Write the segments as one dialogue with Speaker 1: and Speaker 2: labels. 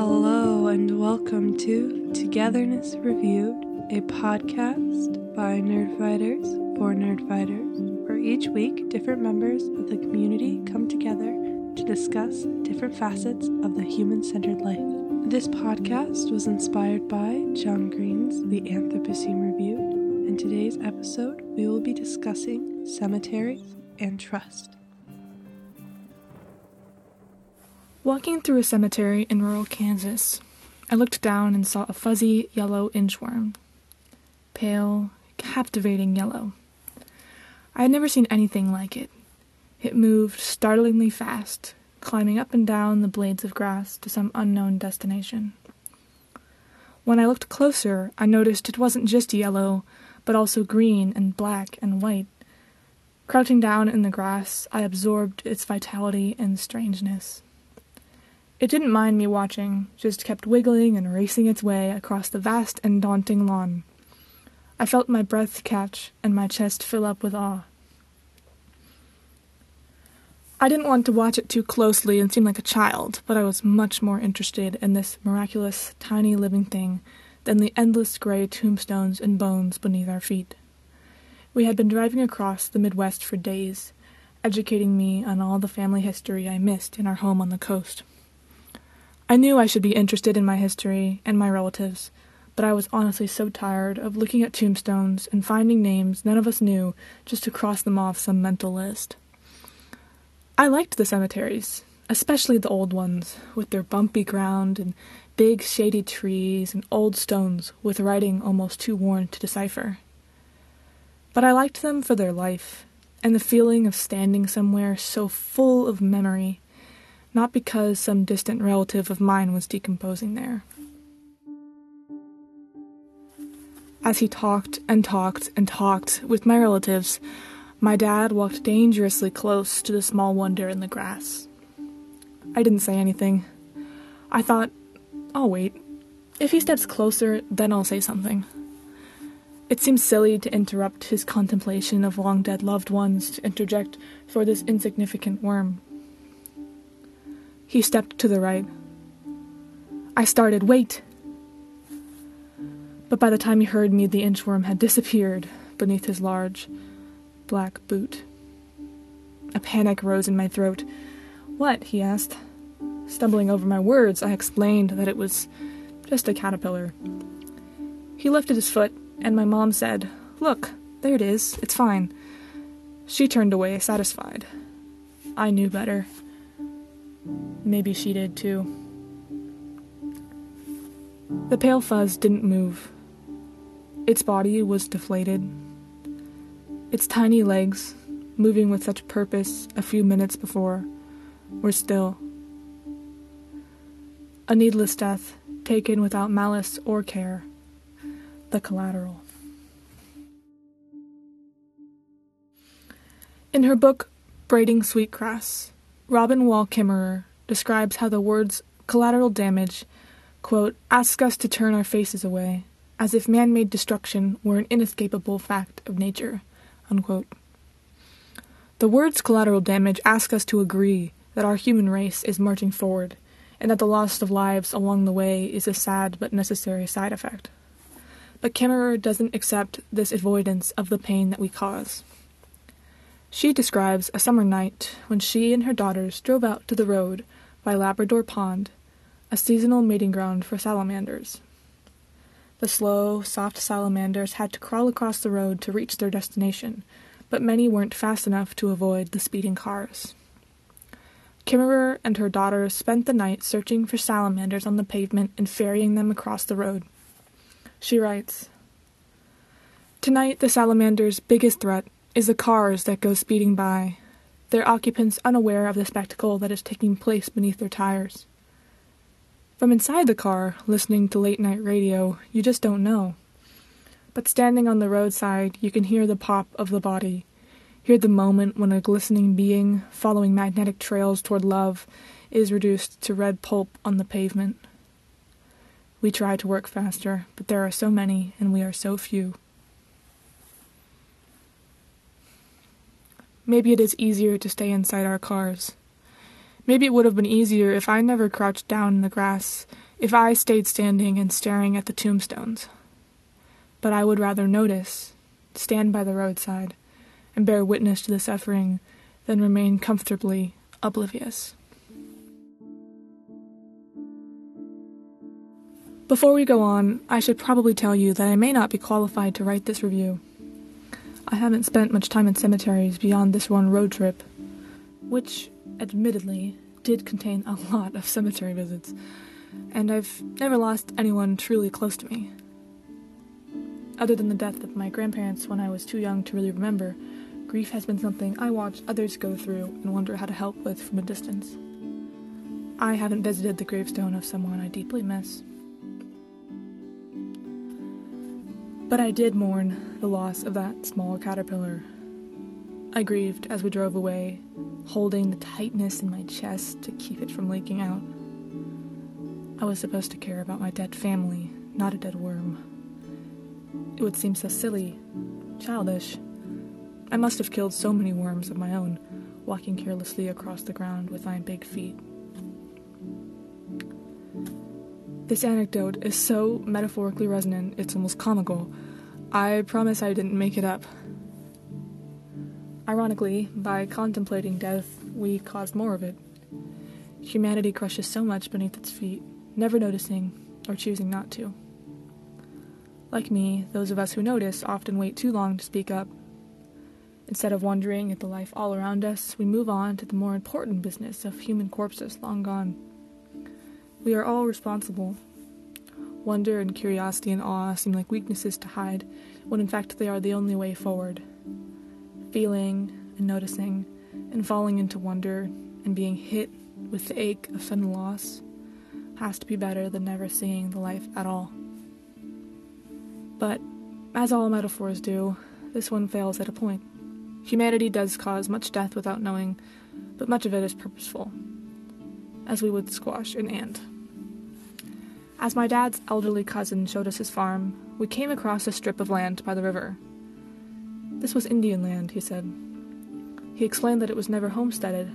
Speaker 1: Hello, and welcome to Togetherness Reviewed, a podcast by Nerdfighters for Nerdfighters, where each week different members of the community come together to discuss different facets of the human centered life. This podcast was inspired by John Green's The Anthropocene Reviewed. In today's episode, we will be discussing cemeteries and trust.
Speaker 2: Walking through a cemetery in rural Kansas, I looked down and saw a fuzzy yellow inchworm. Pale, captivating yellow. I had never seen anything like it. It moved startlingly fast, climbing up and down the blades of grass to some unknown destination. When I looked closer, I noticed it wasn't just yellow, but also green and black and white. Crouching down in the grass, I absorbed its vitality and strangeness. It didn't mind me watching, just kept wiggling and racing its way across the vast and daunting lawn. I felt my breath catch and my chest fill up with awe. I didn't want to watch it too closely and seem like a child, but I was much more interested in this miraculous, tiny living thing than the endless gray tombstones and bones beneath our feet. We had been driving across the Midwest for days, educating me on all the family history I missed in our home on the coast. I knew I should be interested in my history and my relatives, but I was honestly so tired of looking at tombstones and finding names none of us knew just to cross them off some mental list. I liked the cemeteries, especially the old ones, with their bumpy ground and big shady trees and old stones with writing almost too worn to decipher. But I liked them for their life and the feeling of standing somewhere so full of memory not because some distant relative of mine was decomposing there. As he talked and talked and talked with my relatives, my dad walked dangerously close to the small wonder in the grass. I didn't say anything. I thought, I'll wait. If he steps closer, then I'll say something. It seemed silly to interrupt his contemplation of long dead loved ones to interject for this insignificant worm. He stepped to the right. I started, Wait! But by the time he heard me, the inchworm had disappeared beneath his large, black boot. A panic rose in my throat. What? he asked. Stumbling over my words, I explained that it was just a caterpillar. He lifted his foot, and my mom said, Look, there it is, it's fine. She turned away, satisfied. I knew better. Maybe she did too. The pale fuzz didn't move. Its body was deflated. Its tiny legs, moving with such purpose a few minutes before, were still. A needless death, taken without malice or care. The collateral. In her book, Braiding Sweetgrass, Robin Wall Kimmerer describes how the words collateral damage, quote, ask us to turn our faces away, as if man made destruction were an inescapable fact of nature, unquote. The words collateral damage ask us to agree that our human race is marching forward, and that the loss of lives along the way is a sad but necessary side effect. But Kimmerer doesn't accept this avoidance of the pain that we cause. She describes a summer night when she and her daughters drove out to the road by Labrador Pond, a seasonal mating ground for salamanders. The slow, soft salamanders had to crawl across the road to reach their destination, but many weren't fast enough to avoid the speeding cars. Kimmerer and her daughters spent the night searching for salamanders on the pavement and ferrying them across the road. She writes Tonight, the salamander's biggest threat is the cars that go speeding by, their occupants unaware of the spectacle that is taking place beneath their tires. From inside the car, listening to late night radio, you just don't know. But standing on the roadside, you can hear the pop of the body, hear the moment when a glistening being, following magnetic trails toward love, is reduced to red pulp on the pavement. We try to work faster, but there are so many, and we are so few. Maybe it is easier to stay inside our cars. Maybe it would have been easier if I never crouched down in the grass if I stayed standing and staring at the tombstones. But I would rather notice, stand by the roadside, and bear witness to the suffering than remain comfortably oblivious. Before we go on, I should probably tell you that I may not be qualified to write this review. I haven't spent much time in cemeteries beyond this one road trip, which, admittedly, did contain a lot of cemetery visits, and I've never lost anyone truly close to me. Other than the death of my grandparents when I was too young to really remember, grief has been something I watch others go through and wonder how to help with from a distance. I haven't visited the gravestone of someone I deeply miss. But I did mourn the loss of that small caterpillar. I grieved as we drove away, holding the tightness in my chest to keep it from leaking out. I was supposed to care about my dead family, not a dead worm. It would seem so silly, childish. I must have killed so many worms of my own, walking carelessly across the ground with my big feet. This anecdote is so metaphorically resonant, it's almost comical. I promise I didn't make it up. Ironically, by contemplating death, we caused more of it. Humanity crushes so much beneath its feet, never noticing or choosing not to. Like me, those of us who notice often wait too long to speak up. Instead of wondering at the life all around us, we move on to the more important business of human corpses long gone. We are all responsible. Wonder and curiosity and awe seem like weaknesses to hide, when in fact they are the only way forward. Feeling and noticing and falling into wonder and being hit with the ache of sudden loss has to be better than never seeing the life at all. But, as all metaphors do, this one fails at a point. Humanity does cause much death without knowing, but much of it is purposeful, as we would squash an ant. As my dad's elderly cousin showed us his farm, we came across a strip of land by the river. This was Indian land, he said. He explained that it was never homesteaded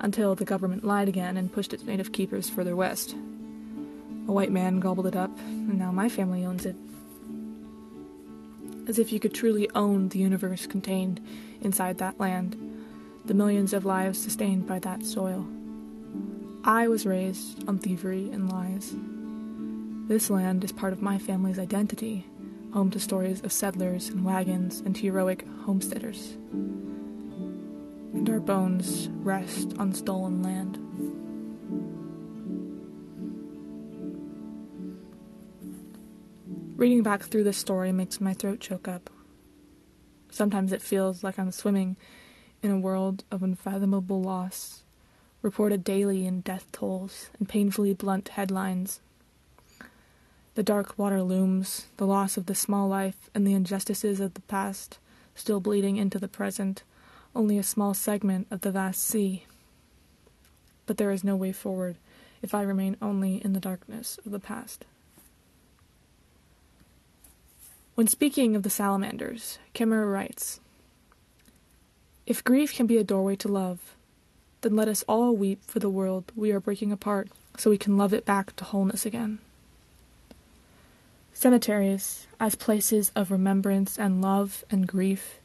Speaker 2: until the government lied again and pushed its native keepers further west. A white man gobbled it up, and now my family owns it. As if you could truly own the universe contained inside that land, the millions of lives sustained by that soil. I was raised on thievery and lies. This land is part of my family's identity, home to stories of settlers and wagons and heroic homesteaders and our bones rest on stolen land. Reading back through this story makes my throat choke up. Sometimes it feels like I'm swimming in a world of unfathomable loss, reported daily in death tolls and painfully blunt headlines. The dark water looms, the loss of the small life and the injustices of the past still bleeding into the present only a small segment of the vast sea. But there is no way forward if I remain only in the darkness of the past. When speaking of the salamanders, Kimmerer writes If grief can be a doorway to love, then let us all weep for the world we are breaking apart so we can love it back to wholeness again. Cemeteries, as places of remembrance and love and grief,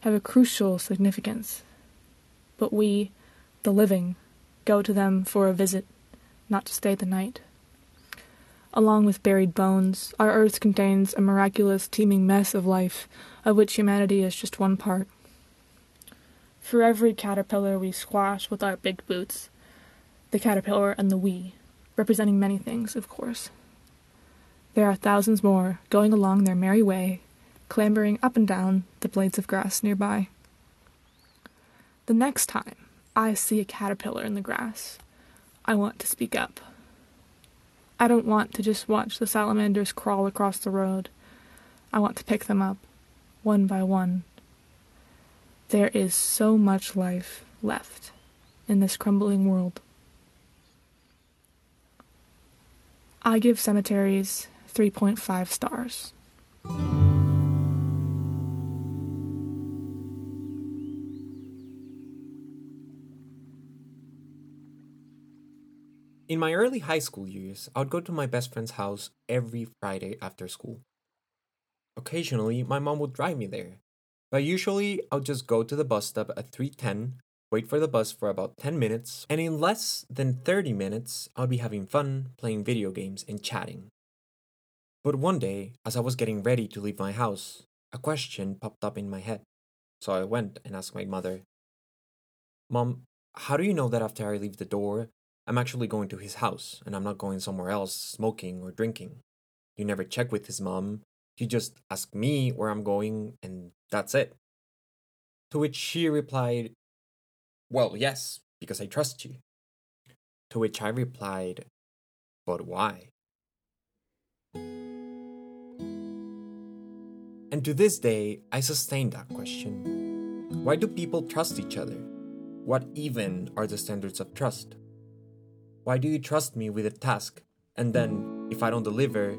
Speaker 2: have a crucial significance. But we, the living, go to them for a visit, not to stay the night. Along with buried bones, our earth contains a miraculous teeming mess of life, of which humanity is just one part. For every caterpillar we squash with our big boots, the caterpillar and the we, representing many things, of course. There are thousands more going along their merry way, clambering up and down the blades of grass nearby. The next time I see a caterpillar in the grass, I want to speak up. I don't want to just watch the salamanders crawl across the road. I want to pick them up, one by one. There is so much life left in this crumbling world. I give cemeteries 3.5 stars.
Speaker 3: In my early high school years, I would go to my best friend's house every Friday after school. Occasionally, my mom would drive me there, but usually I would just go to the bus stop at 310, wait for the bus for about 10 minutes, and in less than 30 minutes, I would be having fun, playing video games, and chatting. But one day, as I was getting ready to leave my house, a question popped up in my head. So I went and asked my mother, Mom, how do you know that after I leave the door, I'm actually going to his house and I'm not going somewhere else smoking or drinking? You never check with his mom. You just ask me where I'm going and that's it. To which she replied, Well, yes, because I trust you. To which I replied, But why? And to this day, I sustain that question. Why do people trust each other? What even are the standards of trust? Why do you trust me with a task, and then, if I don't deliver,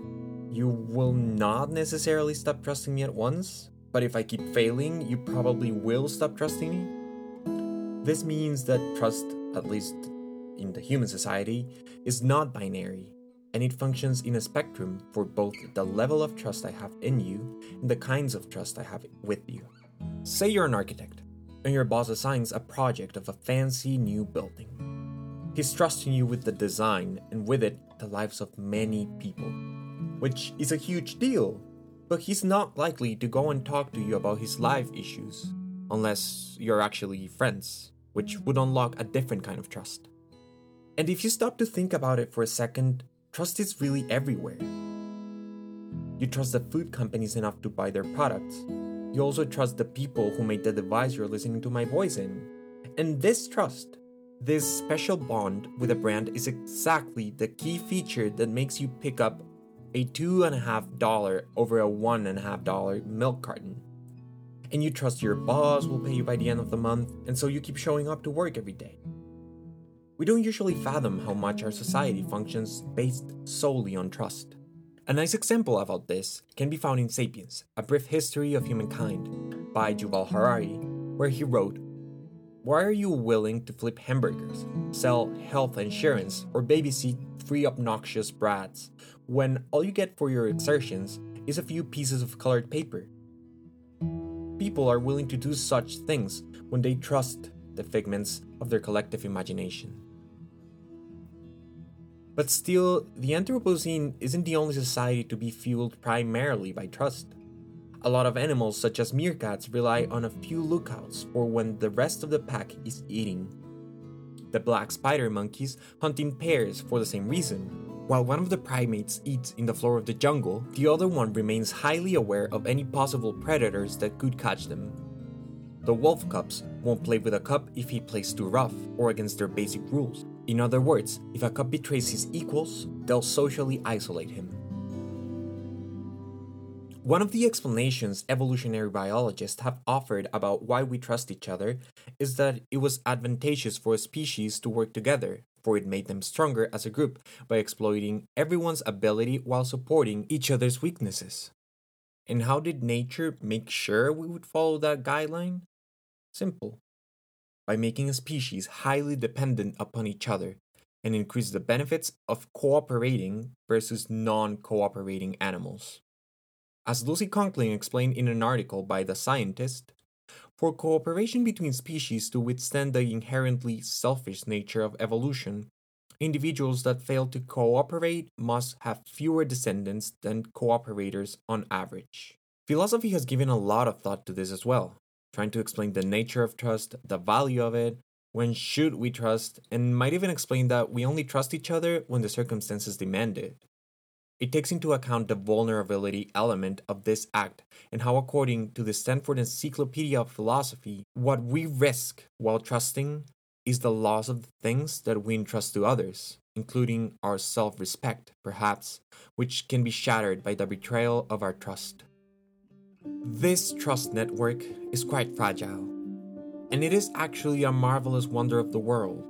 Speaker 3: you will not necessarily stop trusting me at once? But if I keep failing, you probably will stop trusting me? This means that trust, at least in the human society, is not binary and it functions in a spectrum for both the level of trust I have in you and the kinds of trust I have with you. Say you're an architect, and your boss assigns a project of a fancy new building. He's trusting you with the design and with it the lives of many people, which is a huge deal, but he's not likely to go and talk to you about his life issues unless you're actually friends, which would unlock a different kind of trust. And if you stop to think about it for a second, trust is really everywhere. You trust the food companies enough to buy their products. You also trust the people who made the device you're listening to my voice in. And this trust, this special bond with a brand, is exactly the key feature that makes you pick up a two and a half dollar over a one and a half dollar milk carton. And you trust your boss will pay you by the end of the month, and so you keep showing up to work every day. We don't usually fathom how much our society functions based solely on trust. A nice example about this can be found in Sapiens, A Brief History of Humankind by Yuval Harari, where he wrote Why are you willing to flip hamburgers, sell health insurance, or babysit three obnoxious brats when all you get for your exertions is a few pieces of colored paper? People are willing to do such things when they trust the figments of their collective imagination. But still, the Anthropocene isn't the only society to be fueled primarily by trust. A lot of animals, such as meerkats, rely on a few lookouts for when the rest of the pack is eating. The black spider monkeys hunt in pairs for the same reason. While one of the primates eats in the floor of the jungle, the other one remains highly aware of any possible predators that could catch them. The wolf cubs won't play with a cub if he plays too rough or against their basic rules. In other words, if a cub betrays his equals, they'll socially isolate him. One of the explanations evolutionary biologists have offered about why we trust each other is that it was advantageous for a species to work together, for it made them stronger as a group by exploiting everyone's ability while supporting each other's weaknesses. And how did nature make sure we would follow that guideline? Simple by making a species highly dependent upon each other and increase the benefits of cooperating versus non cooperating animals. As Lucy Conkling explained in an article by The Scientist, for cooperation between species to withstand the inherently selfish nature of evolution, individuals that fail to cooperate must have fewer descendants than cooperators on average. Philosophy has given a lot of thought to this as well, trying to explain the nature of trust, the value of it, when should we trust, and might even explain that we only trust each other when the circumstances demand it. It takes into account the vulnerability element of this act and how, according to the Stanford Encyclopedia of Philosophy, what we risk while trusting is the loss of the things that we entrust to others, including our self respect, perhaps, which can be shattered by the betrayal of our trust. This trust network is quite fragile, and it is actually a marvelous wonder of the world.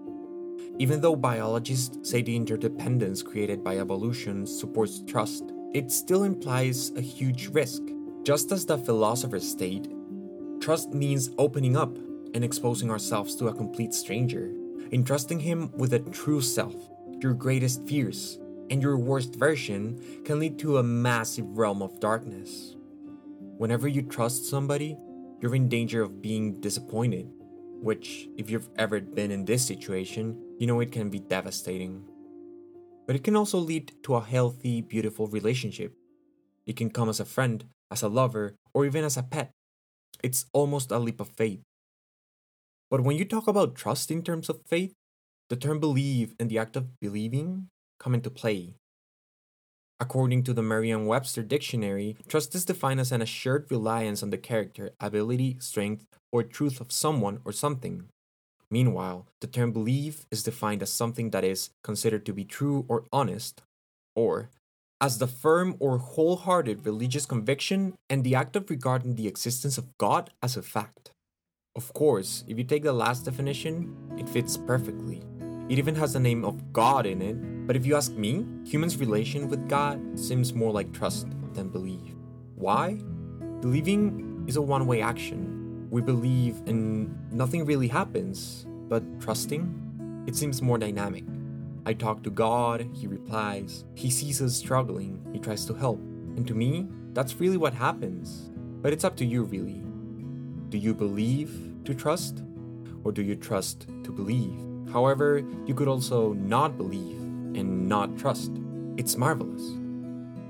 Speaker 3: Even though biologists say the interdependence created by evolution supports trust, it still implies a huge risk. Just as the philosophers state, trust means opening up and exposing ourselves to a complete stranger, entrusting him with a true self, your greatest fears, and your worst version can lead to a massive realm of darkness. Whenever you trust somebody, you're in danger of being disappointed, which, if you've ever been in this situation, you know it can be devastating. But it can also lead to a healthy, beautiful relationship. It can come as a friend, as a lover, or even as a pet. It's almost a leap of faith. But when you talk about trust in terms of faith, the term believe and the act of believing come into play. According to the Merriam Webster Dictionary, trust is defined as an assured reliance on the character, ability, strength, or truth of someone or something. Meanwhile, the term believe is defined as something that is considered to be true or honest, or as the firm or wholehearted religious conviction and the act of regarding the existence of God as a fact. Of course, if you take the last definition, it fits perfectly. It even has the name of God in it, but if you ask me, humans' relation with God seems more like trust than belief. Why? Believing is a one way action. We believe and nothing really happens, but trusting? It seems more dynamic. I talk to God, He replies. He sees us struggling, He tries to help. And to me, that's really what happens. But it's up to you, really. Do you believe to trust? Or do you trust to believe? However, you could also not believe and not trust. It's marvelous.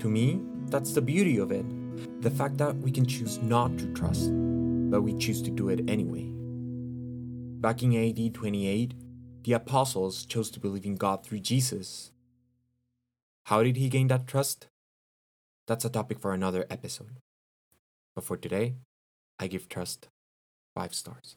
Speaker 3: To me, that's the beauty of it the fact that we can choose not to trust, but we choose to do it anyway. Back in AD 28, the apostles chose to believe in God through Jesus. How did he gain that trust? That's a topic for another episode. But for today, I give trust five stars.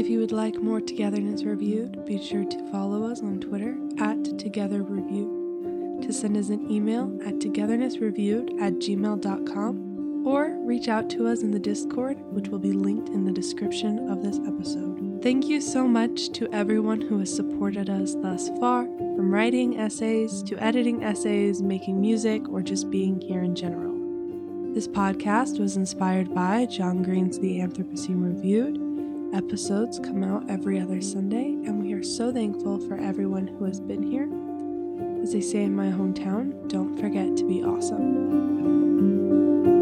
Speaker 1: If you would like more Togetherness Reviewed, be sure to follow us on Twitter at Together Review, to send us an email at togethernessreviewed at gmail.com, or reach out to us in the Discord, which will be linked in the description of this episode. Thank you so much to everyone who has supported us thus far, from writing essays to editing essays, making music, or just being here in general. This podcast was inspired by John Green's The Anthropocene Reviewed Episodes come out every other Sunday, and we are so thankful for everyone who has been here. As they say in my hometown, don't forget to be awesome.